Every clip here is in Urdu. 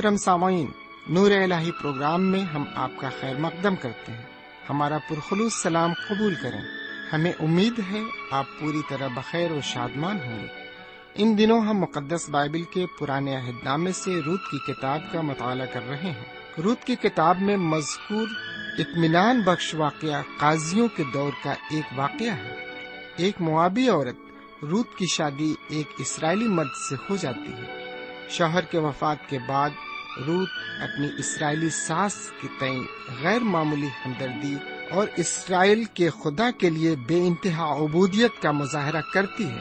محترم سامعین، نور الہی پروگرام میں ہم آپ کا خیر مقدم کرتے ہیں۔ ہمارا پرخلوص سلام قبول کریں۔ ہمیں امید ہے آپ پوری طرح بخیر و شادمان ہوں گے۔ ان دنوں ہم مقدس بائبل کے پرانے عہد نامے سے روت کی کتاب کا مطالعہ کر رہے ہیں۔ روت کی کتاب میں مذکور اطمینان بخش واقعہ قاضیوں کے دور کا ایک واقعہ ہے۔ ایک موابی عورت روت کی شادی ایک اسرائیلی مرد سے ہو جاتی ہے۔ شوہر کے وفات کے بعد روت اپنی اسرائیلی ساس کے تئیں غیر معمولی ہمدردی اور اسرائیل کے خدا کے لیے بے انتہا عبودیت کا مظاہرہ کرتی ہے۔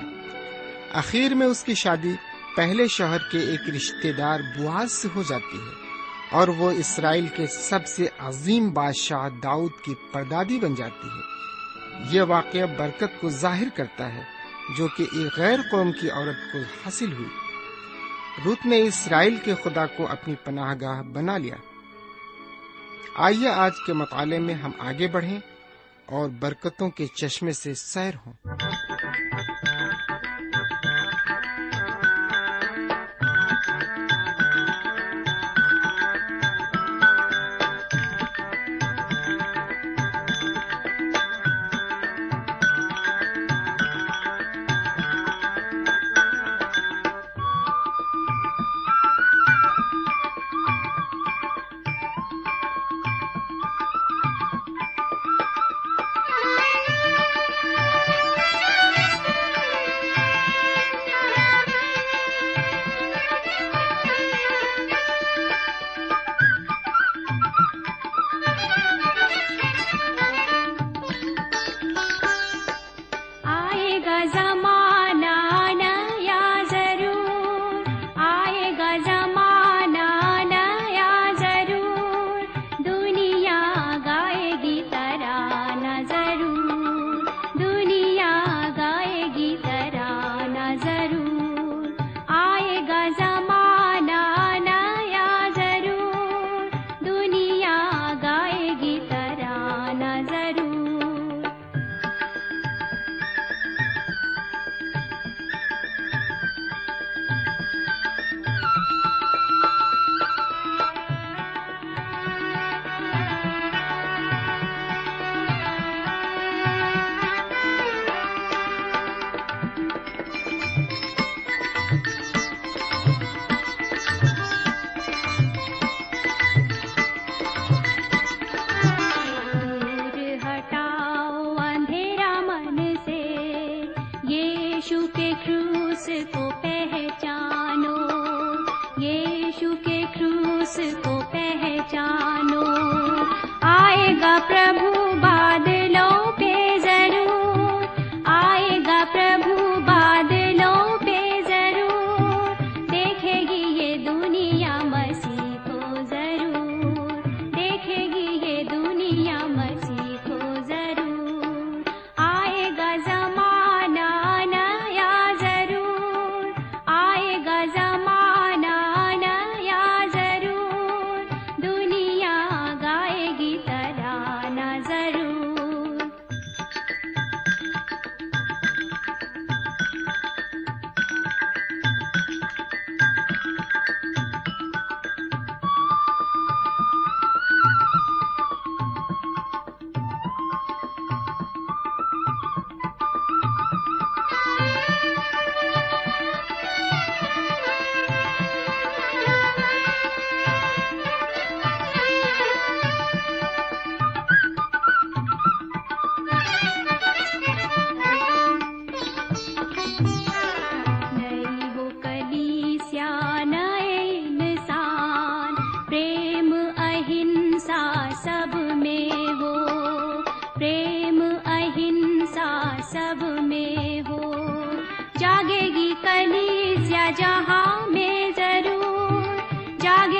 اخیر میں اس کی شادی پہلے شوہر کے ایک رشتے دار بواز سے ہو جاتی ہے اور وہ اسرائیل کے سب سے عظیم بادشاہ داؤد کی پردادی بن جاتی ہے۔ یہ واقعہ برکت کو ظاہر کرتا ہے جو کہ ایک غیر قوم کی عورت کو حاصل ہوئی۔ روت نے اسرائیل کے خدا کو اپنی پناہ گاہ بنا لیا۔ آئیے آج کے مطالعے میں ہم آگے بڑھیں اور برکتوں کے چشمے سے سیر ہوں۔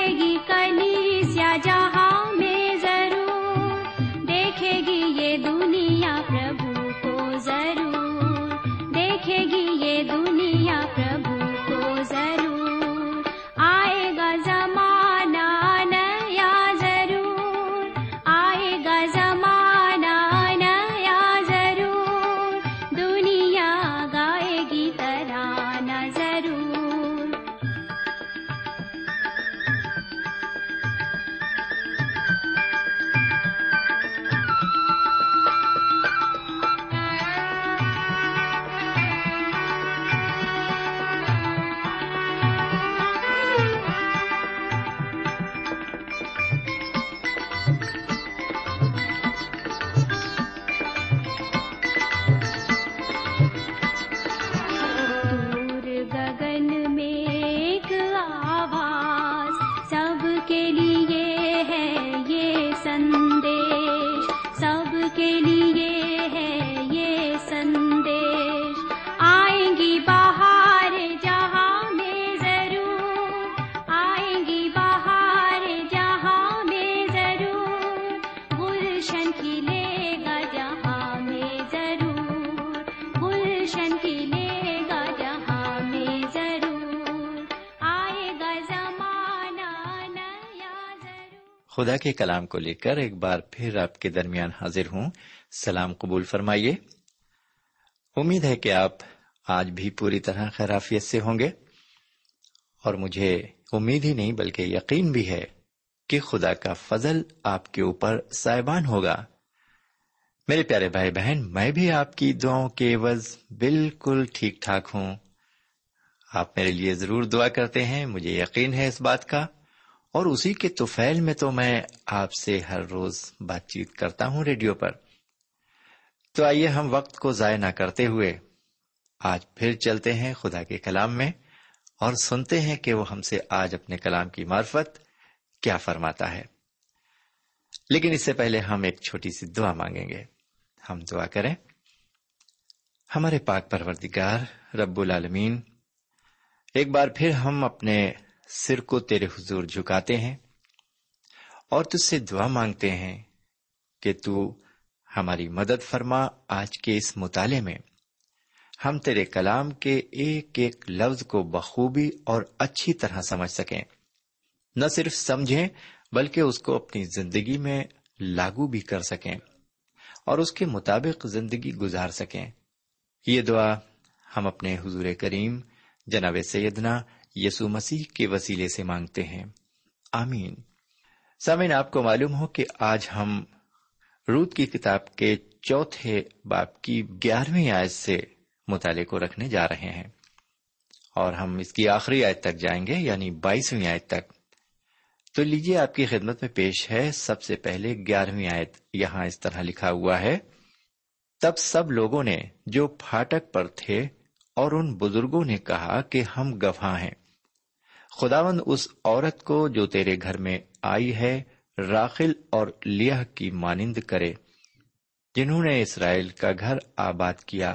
گی کلی سیا میں ضرور دیکھے گی یہ دنیا پربھو کو ضرور دیکھے گی یہ دنیا خدا کے کلام کو لے کر ایک بار پھر آپ کے درمیان حاضر ہوں۔ سلام قبول فرمائیے۔ امید ہے کہ آپ آج بھی پوری طرح خیرافیت سے ہوں گے۔ اور مجھے امید ہی نہیں بلکہ یقین بھی ہے کہ خدا کا فضل آپ کے اوپر سائبان ہوگا۔ میرے پیارے بھائی بہن، میں بھی آپ کی دعاؤں کے عوض بالکل ٹھیک ٹھاک ہوں۔ آپ میرے لیے ضرور دعا کرتے ہیں۔ مجھے یقین ہے اس بات کا۔ اور اسی کے توفیل میں تو میں آپ سے ہر روز بات چیت کرتا ہوں ریڈیو پر۔ تو آئیے ہم وقت کو ضائع نہ کرتے ہوئے آج پھر چلتے ہیں خدا کے کلام میں اور سنتے ہیں کہ وہ ہم سے آج اپنے کلام کی معرفت کیا فرماتا ہے۔ لیکن اس سے پہلے ہم ایک چھوٹی سی دعا مانگیں گے۔ ہم دعا کریں۔ ہمارے پاک پروردگار رب العالمین، ایک بار پھر ہم اپنے سر کو تیرے حضور جھکاتے ہیں اور تج سے دعا مانگتے ہیں کہ تو ہماری مدد فرما آج کے اس مطالعے میں۔ ہم تیرے کلام کے ایک ایک لفظ کو بخوبی اور اچھی طرح سمجھ سکیں۔ نہ صرف سمجھیں بلکہ اس کو اپنی زندگی میں لاگو بھی کر سکیں اور اس کے مطابق زندگی گزار سکیں۔ یہ دعا ہم اپنے حضور کریم جناب سیدنا یسو مسیح کے وسیلے سے مانگتے ہیں۔ آمین۔ سامن آپ کو معلوم ہو کہ آج ہم روت کی کتاب کے چوتھے باپ کی گیارہویں آیت سے مطالعے کو رکھنے جا رہے ہیں۔ اور ہم اس کی آخری آیت تک جائیں گے یعنی بائیسویں آیت تک۔ تو لیجیے آپ کی خدمت میں پیش ہے، سب سے پہلے گیارہویں آیت یہاں اس طرح لکھا ہوا ہے۔ تب سب لوگوں نے جو پھاٹک پر تھے اور ان بزرگوں نے کہا کہ ہم گواہ ہیں۔ خداوند اس عورت کو جو تیرے گھر میں آئی ہے، راخل اور لیہ کی مانند کرے، جنہوں نے اسرائیل کا گھر آباد کیا،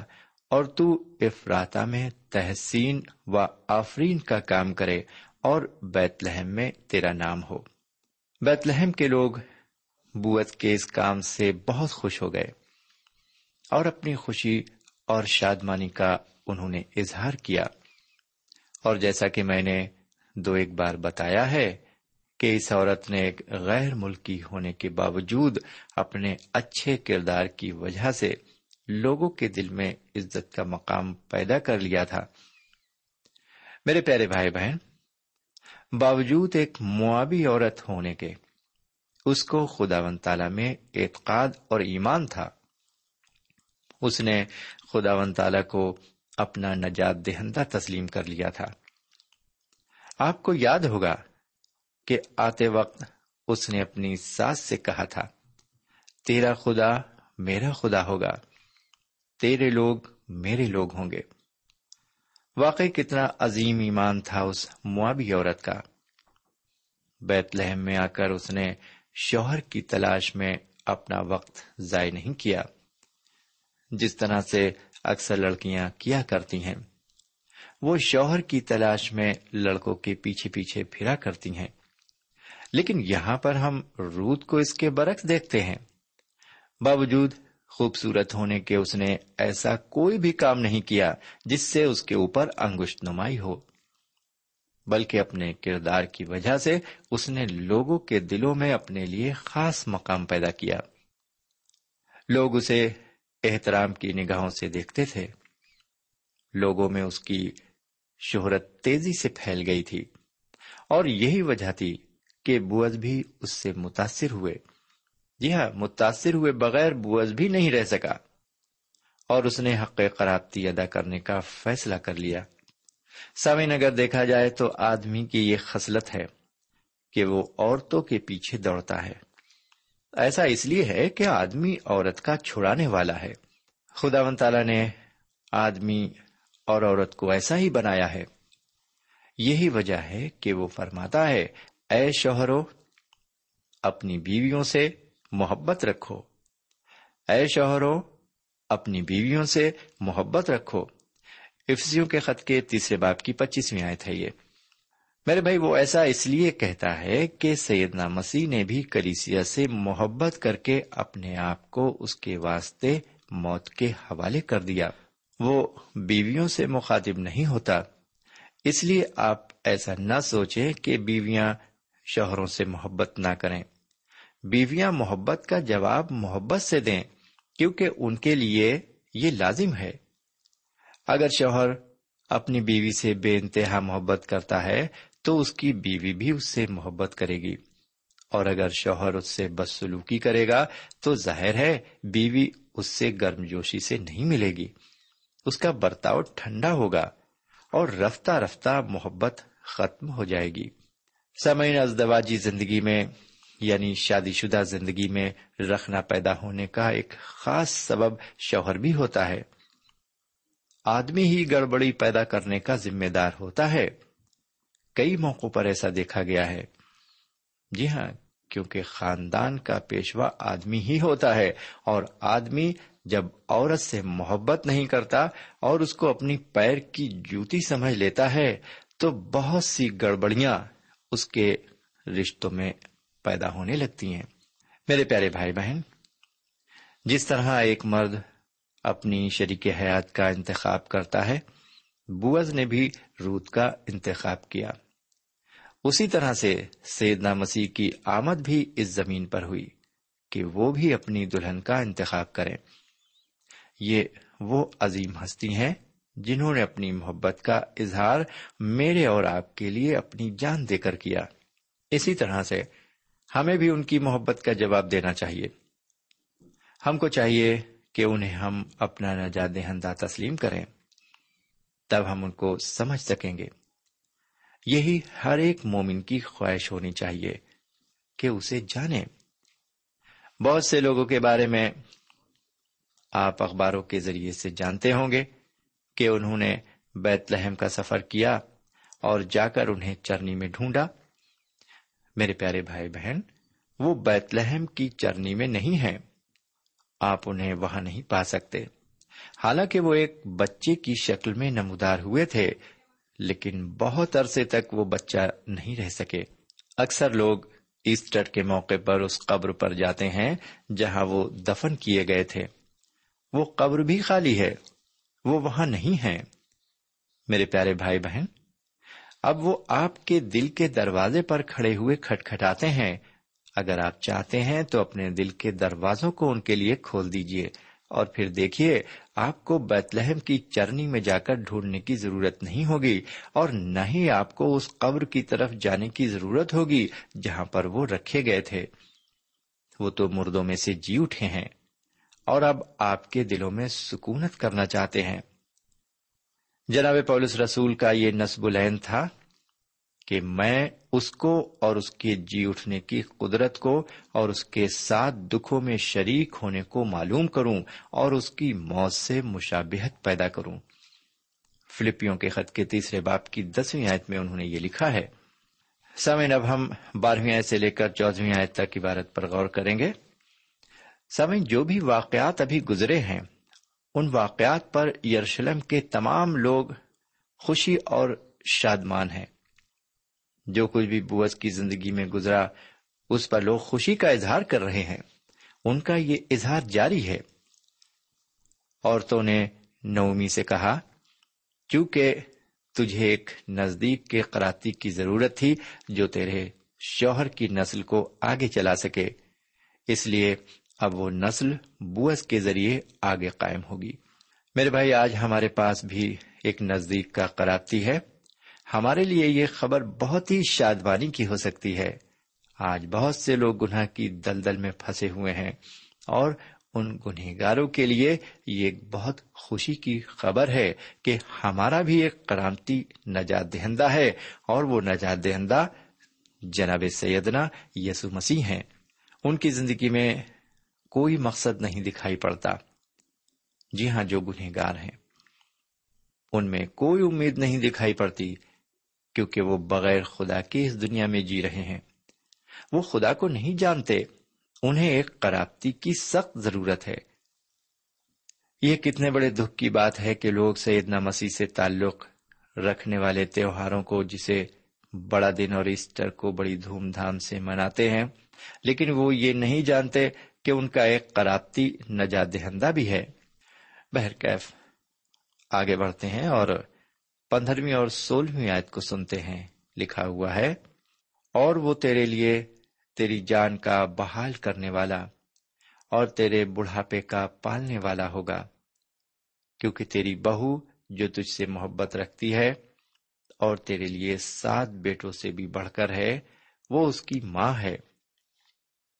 اور تو افراتا میں تحسین و آفرین کا کام کرے، اور بیت لہم میں تیرا نام ہو۔ بیت لہم کے لوگ بوت کے اس کام سے بہت خوش ہو گئے، اور اپنی خوشی اور شادمانی کا انہوں نے اظہار کیا۔ اور جیسا کہ میں نے دو ایک بار بتایا ہے کہ اس عورت نے ایک غیر ملکی ہونے کے باوجود اپنے اچھے کردار کی وجہ سے لوگوں کے دل میں عزت کا مقام پیدا کر لیا تھا۔ میرے پیارے بھائی بہن، باوجود ایک معابی عورت ہونے کے، اس کو خدا و تعالی میں اعتقاد اور ایمان تھا۔ اس نے خدا و تعالی کو اپنا نجات دہندہ تسلیم کر لیا تھا۔ آپ کو یاد ہوگا کہ آتے وقت اس نے اپنی ساس سے کہا تھا، تیرا خدا میرا خدا ہوگا، تیرے لوگ میرے لوگ ہوں گے۔ واقعی کتنا عظیم ایمان تھا اس معابی عورت کا۔ بیت لہم میں آ کر اس نے شوہر کی تلاش میں اپنا وقت ضائع نہیں کیا، جس طرح سے اکثر لڑکیاں کیا کرتی ہیں۔ وہ شوہر کی تلاش میں لڑکوں کے پیچھے پیچھے پھرا کرتی ہیں۔ لیکن یہاں پر ہم رود کو اس کے برعکس دیکھتے ہیں۔ باوجود خوبصورت ہونے کے اس نے ایسا کوئی بھی کام نہیں کیا جس سے اس کے اوپر انگشت نمائی ہو۔ بلکہ اپنے کردار کی وجہ سے اس نے لوگوں کے دلوں میں اپنے لیے خاص مقام پیدا کیا۔ لوگ اسے احترام کی نگاہوں سے دیکھتے تھے۔ لوگوں میں اس کی شہرت تیزی سے پھیل گئی تھی اور یہی وجہ تھی کہ بوز بھی اس سے متاثر ہوئے۔ جی ہاں متاثر ہوئے بغیر بوز بھی نہیں رہ سکا۔ اور اس نے حق قرابتی ادا کرنے کا فیصلہ کر لیا۔ سامن اگر دیکھا جائے تو آدمی کی یہ خصلت ہے کہ وہ عورتوں کے پیچھے دوڑتا ہے۔ ایسا اس لیے ہے کہ آدمی عورت کا چھڑانے والا ہے۔ خدا و تعالی نے آدمی اور عورت کو ایسا ہی بنایا ہے۔ یہی وجہ ہے کہ وہ فرماتا ہے، اے شوہرو، اپنی بیویوں سے محبت رکھو۔ اے شوہرو، اپنی بیویوں سے محبت رکھو۔ افسیوں کے خط کے تیسرے باپ کی پچیسویں آئے تھے یہ۔ میرے بھائی، وہ ایسا اس لیے کہتا ہے کہ سیدنا مسیح نے بھی کلیسیا سے محبت کر کے اپنے آپ کو اس کے واسطے موت کے حوالے کر دیا۔ وہ بیویوں سے مخاطب نہیں ہوتا۔ اس لیے آپ ایسا نہ سوچیں کہ بیویاں شوہروں سے محبت نہ کریں۔ بیویاں محبت کا جواب محبت سے دیں، کیونکہ ان کے لیے یہ لازم ہے۔ اگر شوہر اپنی بیوی سے بے انتہا محبت کرتا ہے، تو اس کی بیوی بھی اس سے محبت کرے گی۔ اور اگر شوہر اس سے بد سلوکی کرے گا، تو ظاہر ہے بیوی اس سے گرم جوشی سے نہیں ملے گی۔ اس کا برتاؤ ٹھنڈا ہوگا اور رفتہ رفتہ محبت ختم ہو جائے گی۔ سمعین ازدواجی زندگی میں یعنی شادی شدہ زندگی میں رکھنا پیدا ہونے کا ایک خاص سبب شوہر بھی ہوتا ہے۔ آدمی ہی گڑبڑی پیدا کرنے کا ذمہ دار ہوتا ہے۔ کئی موقعوں پر ایسا دیکھا گیا ہے۔ جی ہاں کیونکہ خاندان کا پیشوا آدمی ہی ہوتا ہے اور آدمی جب عورت سے محبت نہیں کرتا اور اس کو اپنی پیر کی جوتی سمجھ لیتا ہے، تو بہت سی گڑبڑیاں اس کے رشتوں میں پیدا ہونے لگتی ہیں۔ میرے پیارے بھائی بہن، جس طرح ایک مرد اپنی شریک حیات کا انتخاب کرتا ہے، بوز نے بھی روت کا انتخاب کیا۔ اسی طرح سے سیدنا مسیح کی آمد بھی اس زمین پر ہوئی کہ وہ بھی اپنی دلہن کا انتخاب کریں۔ یہ وہ عظیم ہستی ہیں جنہوں نے اپنی محبت کا اظہار میرے اور آپ کے لیے اپنی جان دے کر کیا۔ اسی طرح سے ہمیں بھی ان کی محبت کا جواب دینا چاہیے۔ ہم کو چاہیے کہ انہیں ہم اپنا نجات دہندہ تسلیم کریں۔ تب ہم ان کو سمجھ سکیں گے۔ یہی ہر ایک مومن کی خواہش ہونی چاہیے کہ اسے جانے۔ بہت سے لوگوں کے بارے میں آپ اخباروں کے ذریعے سے جانتے ہوں گے کہ انہوں نے بیت لہم کا سفر کیا اور جا کر انہیں چرنی میں ڈھونڈا۔ میرے پیارے بھائی بہن، وہ بیت لہم کی چرنی میں نہیں ہے آپ انہیں وہاں نہیں پا سکتے۔ حالانکہ وہ ایک بچے کی شکل میں نمودار ہوئے تھے، لیکن بہت عرصے تک وہ بچہ نہیں رہ سکے۔ اکثر لوگ ایسٹر کے موقع پر اس قبر پر جاتے ہیں جہاں وہ دفن کیے گئے تھے۔ وہ قبر بھی خالی ہے، وہ وہاں نہیں ہے۔ میرے پیارے بھائی بہن، اب وہ آپ کے دل کے دروازے پر کھڑے ہوئے کھٹکھٹاتے ہیں۔ اگر آپ چاہتے ہیں تو اپنے دل کے دروازوں کو ان کے لیے کھول دیجیے اور پھر دیکھیے آپ کو بیت لہم کی چرنی میں جا کر ڈھونڈنے کی ضرورت نہیں ہوگی، اور نہ ہی آپ کو اس قبر کی طرف جانے کی ضرورت ہوگی جہاں پر وہ رکھے گئے تھے۔ وہ تو مردوں میں سے جی اٹھے ہیں۔ اور اب آپ کے دلوں میں سکونت کرنا چاہتے ہیں۔ جناب پولس رسول کا یہ نصب العین تھا کہ میں اس کو اور اس کے جی اٹھنے کی قدرت کو اور اس کے ساتھ دکھوں میں شریک ہونے کو معلوم کروں اور اس کی موت سے مشابہت پیدا کروں۔ فلپیوں کے خط کے تیسرے باپ کی دسویں آیت میں انہوں نے یہ لکھا ہے۔ سمین اب ہم بارہویں آیت سے لے کر چودہویں آیت تک عبارت پر غور کریں گے۔ سمین جو بھی واقعات ابھی گزرے ہیں، ان واقعات پر یرشلم کے تمام لوگ خوشی اور شادمان ہیں۔ جو کچھ بھی بوس کی زندگی میں گزرا، اس پر لوگ خوشی کا اظہار کر رہے ہیں۔ ان کا یہ اظہار جاری ہے۔ عورتوں نے نومی سے کہا، چونکہ تجھے ایک نزدیک کے کراتی کی ضرورت تھی، جو تیرے شوہر کی نسل کو آگے چلا سکے، اس لیے اب وہ نسل بوس کے ذریعے آگے قائم ہوگی۔ میرے بھائی، آج ہمارے پاس بھی ایک نزدیک کا کراتی ہے۔ ہمارے لیے یہ خبر بہت ہی شادوانی کی ہو سکتی ہے۔ آج بہت سے لوگ گناہ کی دلدل میں پھنسے ہوئے ہیں اور ان گنہگاروں کے لیے یہ ایک بہت خوشی کی خبر ہے کہ ہمارا بھی ایک کرامتی نجات دہندہ ہے اور وہ نجات دہندہ جناب سیدنا یسو مسیح ہیں۔ ان کی زندگی میں کوئی مقصد نہیں دکھائی پڑتا۔ جی ہاں جو گنہگار ہیں۔ ان میں کوئی امید نہیں دکھائی پڑتی، کیونکہ وہ بغیر خدا کے اس دنیا میں جی رہے ہیں۔ وہ خدا کو نہیں جانتے، انہیں ایک کرابتی کی سخت ضرورت ہے۔ یہ کتنے بڑے دکھ کی بات ہے کہ لوگ سیدنا مسیح سے تعلق رکھنے والے تہواروں کو، جسے بڑا دن اور ایسٹر کو بڑی دھوم دھام سے مناتے ہیں۔ لیکن وہ یہ نہیں جانتے کہ ان کا ایک کرابتی نجات دہندہ بھی ہے۔ بہرکیف آگے بڑھتے ہیں اور پندرہویں اور سولہویں آیت کو سنتے ہیں۔ لکھا ہوا ہے، اور وہ تیرے لیے تیری جان کا بحال کرنے والا اور تیرے بڑھاپے کا پالنے والا ہوگا، کیونکہ تیری بہو جو تجھ سے محبت رکھتی ہے اور تیرے لیے سات بیٹوں سے بھی بڑھ کر ہے، وہ اس کی ماں ہے۔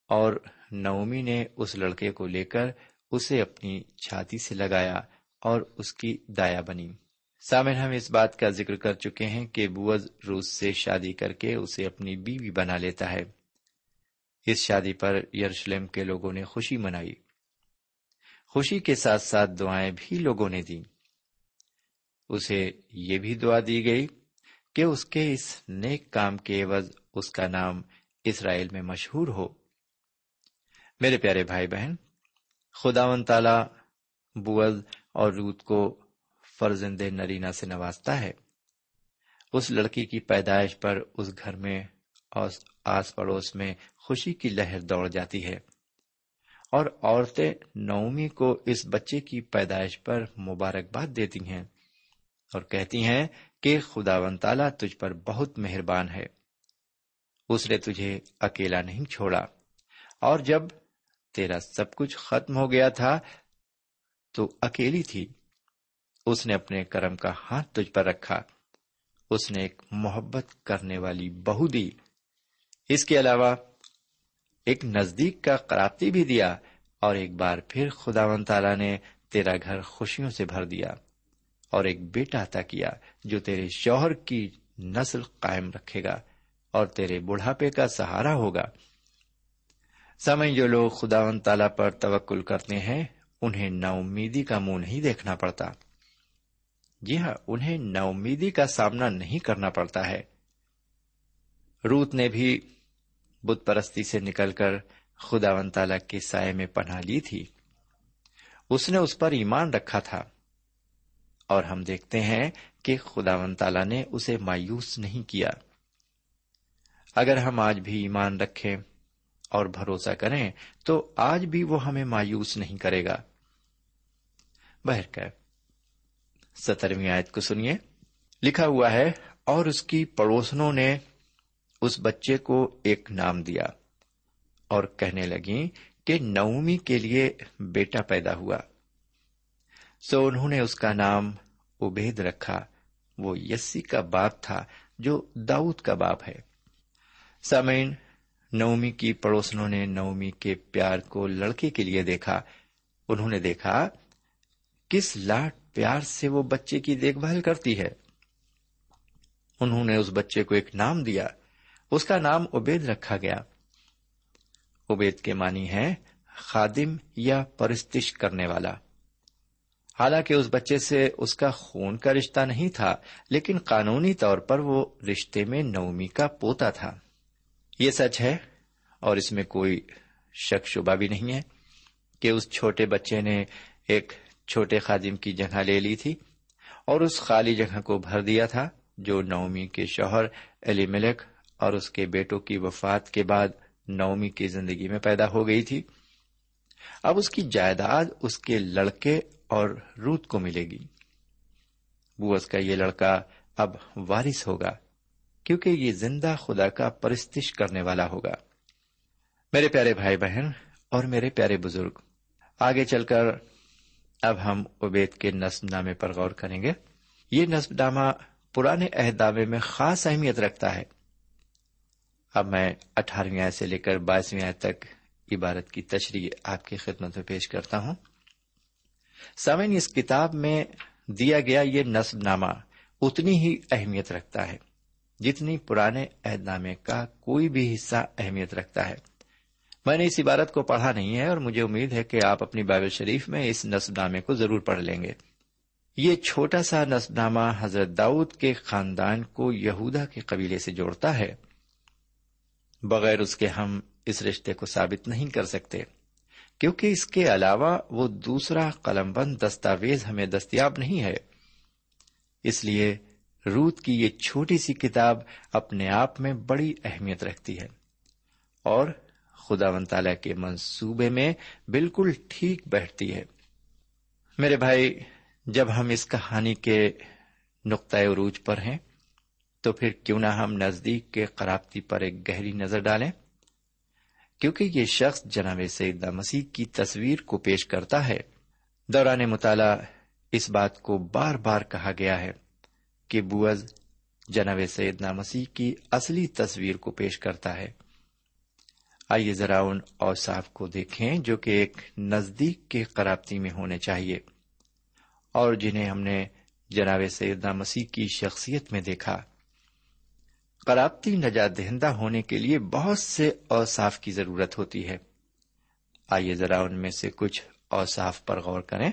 اور نومی نے اس لڑکے کو لے کر اسے اپنی چھاتی سے لگایا اور اس کی دایا بنی۔ سامن ہم اس بات کا ذکر کر چکے ہیں کہ بوز روس سے شادی کر کے اسے اپنی بیوی بنا لیتا ہے۔ اس شادی پر یروشلم کے لوگوں نے خوشی منائی۔ خوشی کے ساتھ ساتھ دعائیں بھی لوگوں نے دی اسے یہ بھی دعا دی گئی کہ اس کے اس نیک کام کے عوض اس کا نام اسرائیل میں مشہور ہو۔ میرے پیارے بھائی بہن خدا و تعالی بوز اور روت کو فرزند نرینا سے نوازتا ہے۔ اس لڑکی کی پیدائش پر اس گھر میں آس پڑوس میں خوشی کی لہر دوڑ جاتی ہے۔ اور عورتیں نومی کو اس بچے کی پیدائش پر مبارکباد دیتی ہیں اور کہتی ہیں کہ خدا ون تالا تجھ پر بہت مہربان ہے۔ اس نے تجھے اکیلا نہیں چھوڑا۔ اور جب تیرا سب کچھ ختم ہو گیا تھا، تو اکیلی تھی۔ اس نے اپنے کرم کا ہاتھ تجھ پر رکھا۔ اس نے ایک محبت کرنے والی بہو دی۔ اس کے علاوہ ایک نزدیک کا کرابتی بھی دیا اور ایک بار پھر خدا و تعالی نے تیرا گھر خوشیوں سے بھر دیا اور ایک بیٹا عطا کیا جو تیرے شوہر کی نسل قائم رکھے گا اور تیرے بڑھاپے کا سہارا ہوگا۔ سمے جو لوگ خدا و تعالی پر توکل کرتے ہیں، انہیں نا امیدی کا منہ نہیں دیکھنا پڑتا۔ جی ہاں انہیں نا امیدی کا سامنا نہیں کرنا پڑتا ہے۔ روت نے بھی بت پرستی سے نکل کر خدا ون تالا کے سائے میں پناہ لی تھی۔ اس نے اس پر ایمان رکھا تھا۔ اور ہم دیکھتے ہیں کہ خدا ون تالا نے اسے مایوس نہیں کیا۔ اگر ہم آج بھی ایمان رکھیں اور بھروسہ کریں تو آج بھی وہ ہمیں مایوس نہیں کرے گا۔ بہرکیف سترویں آیت کو سنیے۔ لکھا ہوا ہے، اور اس کی پڑوسنوں نے اس بچے کو ایک نام دیا اور کہنے لگی کہ نومی کے لیے بیٹا پیدا ہوا۔ سو انہوں نے اس کا نام ابید رکھا۔ وہ یسی کا باپ تھا، جو داؤد کا باپ ہے۔ سامعین نومی کی پڑوسنوں نے نومی کے پیار کو لڑکے کے لیے دیکھا۔ انہوں نے دیکھا، کس لاٹ پیار سے وہ بچے کی دیکھ بھال کرتی ہے۔ انہوں نے اس بچے کو ایک نام دیا۔ اس کا نام عبید رکھا گیا۔ عبید کے معنی ہے خادم یا پرستش کرنے والا۔ حالانکہ اس بچے سے اس کا خون کا رشتہ نہیں تھا، لیکن قانونی طور پر وہ رشتے میں نومی کا پوتا تھا۔ یہ سچ ہے اور اس میں کوئی شک شبہ بھی نہیں ہے کہ اس چھوٹے بچے نے ایک چھوٹے خادم کی جگہ لے لی تھی اور اس خالی جگہ کو بھر دیا تھا جو نومی کے شوہر علی ملک اور اس کے بیٹوں کی وفات کے بعد نومی کی زندگی میں پیدا ہو گئی تھی۔ اب اس کی جائیداد اس کے لڑکے اور روت کو ملے گی۔ بوس کا یہ لڑکا اب وارث ہوگا۔ کیونکہ یہ زندہ خدا کا پرستش کرنے والا ہوگا۔ میرے پیارے بھائی بہن اور میرے پیارے بزرگ، آگے چل کر اب ہم عبید کے نصب نامے پر غور کریں گے۔ یہ نصب نامہ پرانے عہدامے میں خاص اہمیت رکھتا ہے۔ اب میں اٹھارہویں آئے سے لے کر بائیسویں آئے تک عبارت کی تشریح آپ کی خدمت میں پیش کرتا ہوں۔ سمن اس کتاب میں دیا گیا یہ نصب نامہ اتنی ہی اہمیت رکھتا ہے۔ جتنی پرانے عہد نامے کا کوئی بھی حصہ اہمیت رکھتا ہے۔ میں نے اس عبارت کو پڑھا نہیں ہے اور مجھے امید ہے کہ آپ اپنی بائبل شریف میں اس نصب نامے کو ضرور پڑھ لیں گے۔ یہ چھوٹا سا نصب نامہ حضرت داؤد کے خاندان کو یہودا کے قبیلے سے جوڑتا ہے۔ بغیر اس کے ہم اس رشتے کو ثابت نہیں کر سکتے۔ کیونکہ اس کے علاوہ وہ دوسرا قلم بند دستاویز ہمیں دستیاب نہیں ہے۔ اس لیے روت کی یہ چھوٹی سی کتاب اپنے آپ میں بڑی اہمیت رکھتی ہے۔ اور خدا و تعالی کے منصوبے میں بالکل ٹھیک بیٹھتی ہے۔ میرے بھائی، جب ہم اس کہانی کے نقطۂ عروج پر ہیں، تو پھر کیوں نہ ہم نزدیک کے قرابتی پر ایک گہری نظر ڈالیں؟ کیونکہ یہ شخص جناب سیدہ مسیح کی تصویر کو پیش کرتا ہے۔ دوران مطالعہ اس بات کو بار بار کہا گیا ہے۔ کہ بوز جناب سیدنا مسیح کی اصلی تصویر کو پیش کرتا ہے۔ آئیے ذرا ان اوصاف کو دیکھیں جو کہ ایک نزدیک کے قرابتی میں ہونے چاہیے اور جنہیں ہم نے جناب سیدنا مسیح کی شخصیت میں دیکھا۔ قرابتی نجات دہندہ ہونے کے لیے بہت سے اوصاف کی ضرورت ہوتی ہے۔ آئیے ذرا ان میں سے کچھ اوصاف پر غور کریں۔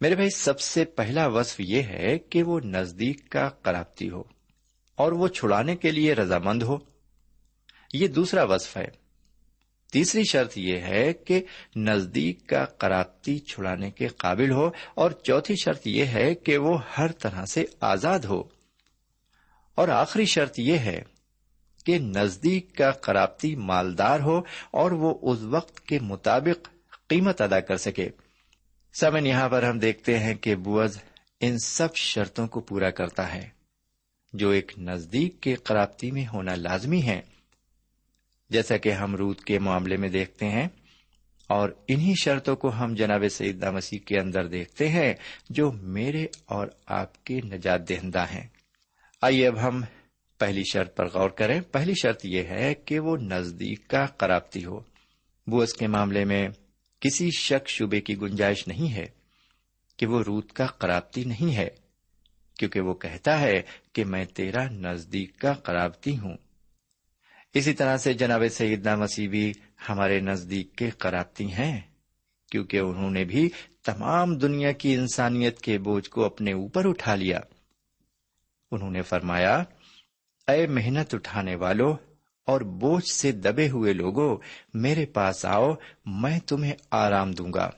میرے بھائی، سب سے پہلا وصف یہ ہے کہ وہ نزدیک کا قرابتی ہو اور وہ چھڑانے کے لیے رضامند ہو۔ یہ دوسرا وصف ہے۔ تیسری شرط یہ ہے کہ نزدیک کا قرابتی چھڑانے کے قابل ہو اور چوتھی شرط یہ ہے کہ وہ ہر طرح سے آزاد ہو۔ اور آخری شرط یہ ہے کہ نزدیک کا قرابتی مالدار ہو اور وہ اس وقت کے مطابق قیمت ادا کر سکے۔ سمن یہاں پر ہم دیکھتے ہیں کہ بوز ان سب شرطوں کو پورا کرتا ہے، جو ایک نزدیک کے قرابتی میں ہونا لازمی ہے جیسا کہ ہم رود کے معاملے میں دیکھتے ہیں، اور انہی شرطوں کو ہم جناب سعیدہ مسیح کے اندر دیکھتے ہیں، جو میرے اور آپ کے نجات دہندہ ہیں۔ آئیے اب ہم پہلی شرط پر غور کریں۔ پہلی شرط یہ ہے کہ وہ نزدیک کا قرابتی ہو۔ وہ اس کے معاملے میں کسی شک شبے کی گنجائش نہیں ہے کہ وہ روت کا قرابتی نہیں ہے، کیونکہ وہ کہتا ہے کہ میں تیرا نزدیک کا قرابتی ہوں۔ اسی طرح سے جناب سیدنا مسیح بھی ہمارے نزدیک کے قرابتی ہیں، کیونکہ انہوں نے بھی تمام دنیا کی انسانیت کے بوجھ کو اپنے اوپر اٹھا لیا۔ انہوں نے فرمایا، اے محنت اٹھانے والوں اور بوجھ سے دبے ہوئے لوگوں میرے پاس آؤ، میں تمہیں آرام دوں گا۔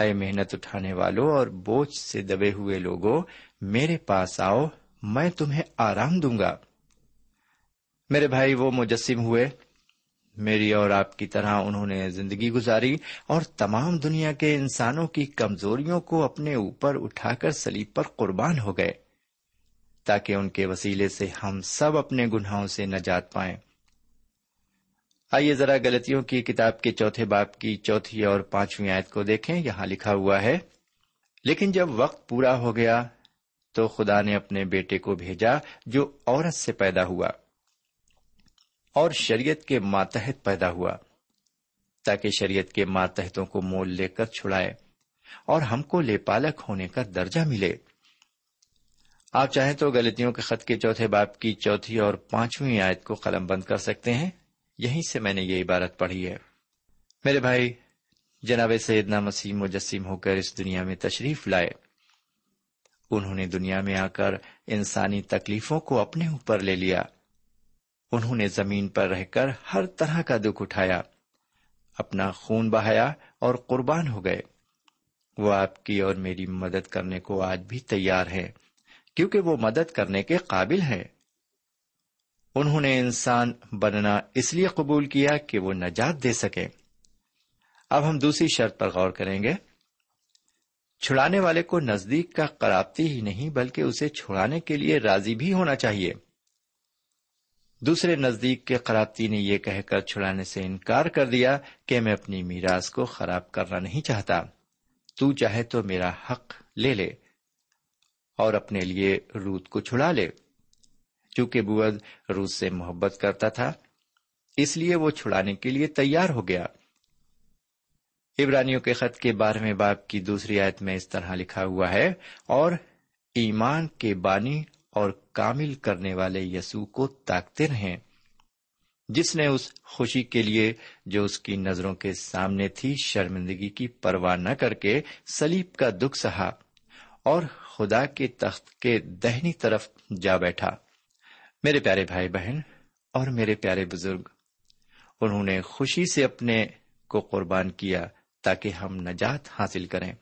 اے محنت اٹھانے والوں اور بوجھ سے دبے ہوئے لوگوں میرے پاس آؤ، میں تمہیں آرام دوں گا۔ میرے بھائی، وہ مجسم ہوئے۔ میری اور آپ کی طرح انہوں نے زندگی گزاری اور تمام دنیا کے انسانوں کی کمزوریوں کو اپنے اوپر اٹھا کر سلیب پر قربان ہو گئے۔ تاکہ ان کے وسیلے سے ہم سب اپنے گناہوں سے نجات پائیں۔ آئیے ذرا گلتیوں کی کتاب کے چوتھے باپ کی چوتھی اور پانچویں آیت کو دیکھیں۔ یہاں لکھا ہوا ہے، لیکن جب وقت پورا ہو گیا تو خدا نے اپنے بیٹے کو بھیجا جو عورت سے پیدا ہوا اور شریعت کے ماتحت پیدا ہوا، تاکہ شریعت کے ماتحتوں کو مول لے کر چھڑائے اور ہم کو لے پالک ہونے کا درجہ ملے۔ آپ چاہیں تو غلطیوں کے خط کے چوتھے باپ کی چوتھی اور پانچویں آیت کو قلم بند کر سکتے ہیں۔ یہیں سے میں نے یہ عبارت پڑھی ہے۔ میرے بھائی، جناب سیدنا مسیح مجسم ہو کر اس دنیا میں تشریف لائے۔ انہوں نے دنیا میں آ کر انسانی تکلیفوں کو اپنے اوپر لے لیا۔ انہوں نے زمین پر رہ کر ہر طرح کا دکھ اٹھایا۔ اپنا خون بہایا اور قربان ہو گئے۔ وہ آپ کی اور میری مدد کرنے کو آج بھی تیار ہے کیونکہ وہ مدد کرنے کے قابل ہے انہوں نے انسان بننا اس لیے قبول کیا کہ وہ نجات دے سکے۔ اب ہم دوسری شرط پر غور کریں گے۔ چھڑانے والے کو نزدیک کا قرابتی ہی نہیں، بلکہ اسے چھڑانے کے لیے راضی بھی ہونا چاہیے۔ دوسرے نزدیک کے قرابتی نے یہ کہہ کر چھڑانے سے انکار کر دیا کہ میں اپنی میراث کو خراب کرنا نہیں چاہتا۔ تو چاہے تو میرا حق لے لے۔ اور اپنے لیے روت کو چھڑا لے۔ چونکہ بوز روت سے محبت کرتا تھا، اس لیے وہ چھڑانے کے لیے تیار ہو گیا۔ عبرانیوں کے خط کے بارہویں باپ کی دوسری آیت میں اس طرح لکھا ہوا ہے، اور ایمان کے بانی اور کامل کرنے والے یسو کو تاکتے رہیں۔ جس نے اس خوشی کے لیے جو اس کی نظروں کے سامنے تھی، شرمندگی کی پرواہ نہ کر کے سلیب کا دکھ سہا۔ اور خدا کے تخت کے دہنی طرف جا بیٹھا۔ میرے پیارے بھائی بہن اور میرے پیارے بزرگ، انہوں نے خوشی سے اپنے کو قربان کیا تاکہ ہم نجات حاصل کریں۔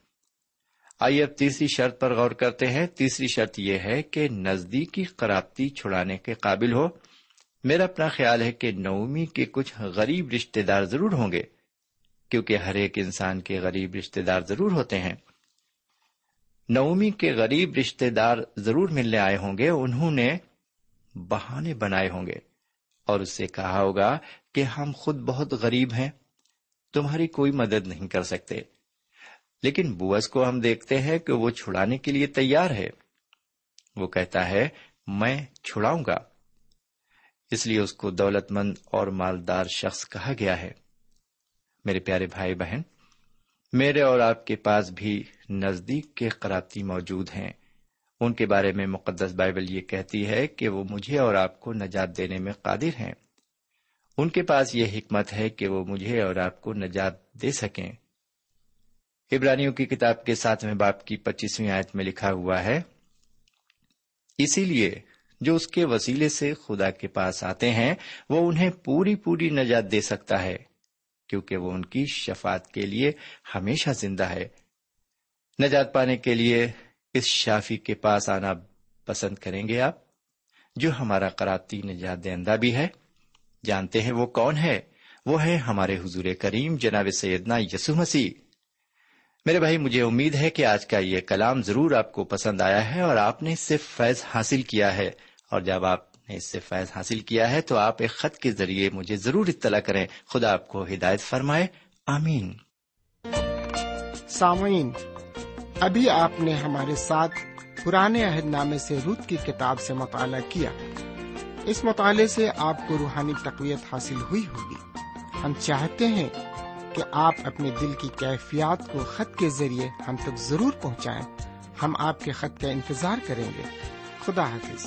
آئیے اب تیسری شرط پر غور کرتے ہیں۔ تیسری شرط یہ ہے کہ نزدیکی قرابتی چھڑانے کے قابل ہو۔ میرا اپنا خیال ہے کہ نومی کے کچھ غریب رشتے دار ضرور ہوں گے، کیونکہ ہر ایک انسان کے غریب رشتے دار ضرور ہوتے ہیں۔ نومی کے غریب رشتے دار ضرور ملنے آئے ہوں گے، انہوں نے بہانے بنائے ہوں گے۔ اور اس سے کہا ہوگا کہ ہم خود بہت غریب ہیں، تمہاری کوئی مدد نہیں کر سکتے۔ لیکن بوس کو ہم دیکھتے ہیں کہ وہ چھڑانے کے لیے تیار ہے۔ وہ کہتا ہے، میں چھڑاؤں گا۔ اس لیے اس کو دولت مند اور مالدار شخص کہا گیا ہے۔ میرے پیارے بھائی بہن میرے اور آپ کے پاس بھی نزدیک کے قرابتی موجود ہیں۔ ان کے بارے میں مقدس بائبل یہ کہتی ہے کہ وہ مجھے اور آپ کو نجات دینے میں قادر ہیں۔ ان کے پاس یہ حکمت ہے کہ وہ مجھے اور آپ کو نجات دے سکیں۔ ابرانیوں کی کتاب کے ساتویں باپ کی پچیسویں آیت میں لکھا ہوا ہے، اسی لیے جو اس کے وسیلے سے خدا کے پاس آتے ہیں، وہ انہیں پوری پوری نجات دے سکتا ہے۔ کیونکہ وہ ان کی شفات کے لیے ہمیشہ زندہ ہے۔ نجات پانے کے لیے اس شافی کے پاس آنا پسند کریں گے آپ، جو ہمارا کراتی نجات دہندہ بھی ہے۔ جانتے ہیں وہ کون ہے؟ وہ ہے ہمارے حضور کریم جناب سیدنا یسو مسیح۔ میرے بھائی، مجھے امید ہے کہ آج کا یہ کلام ضرور آپ کو پسند آیا ہے اور آپ نے اس سے فیض حاصل کیا ہے۔ اور جب آپ نے اس سے فیض حاصل کیا ہے تو آپ ایک خط کے ذریعے مجھے ضرور اطلاع کریں۔ خدا آپ کو ہدایت فرمائے۔ آمین۔ سامعین، ابھی آپ نے ہمارے ساتھ پرانے عہد نامے سے رت کی کتاب سے مطالعہ کیا۔ اس مطالعے سے آپ کو روحانی تقویت حاصل ہوئی ہوگی۔ ہم چاہتے ہیں کہ آپ اپنے دل کی کیفیات کو خط کے ذریعے ہم تک ضرور پہنچائیں۔ ہم آپ کے خط کا انتظار کریں گے۔ خدا حافظ۔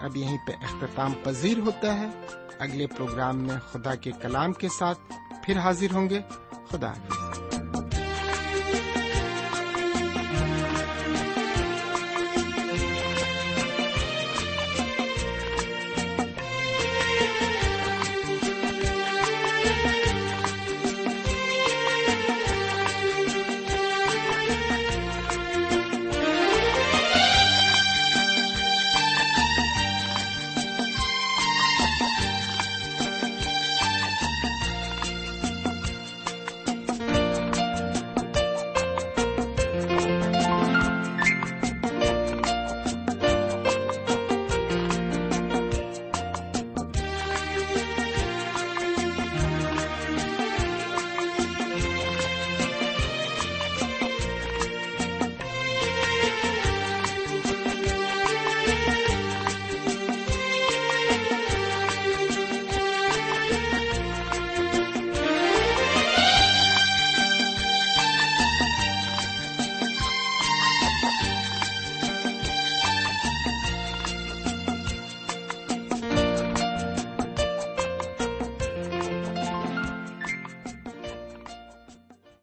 اب یہیں پہ اختتام پذیر ہوتا ہے۔ اگلے پروگرام میں خدا کے کلام کے ساتھ پھر حاضر ہوں گے۔ خدا حافظ۔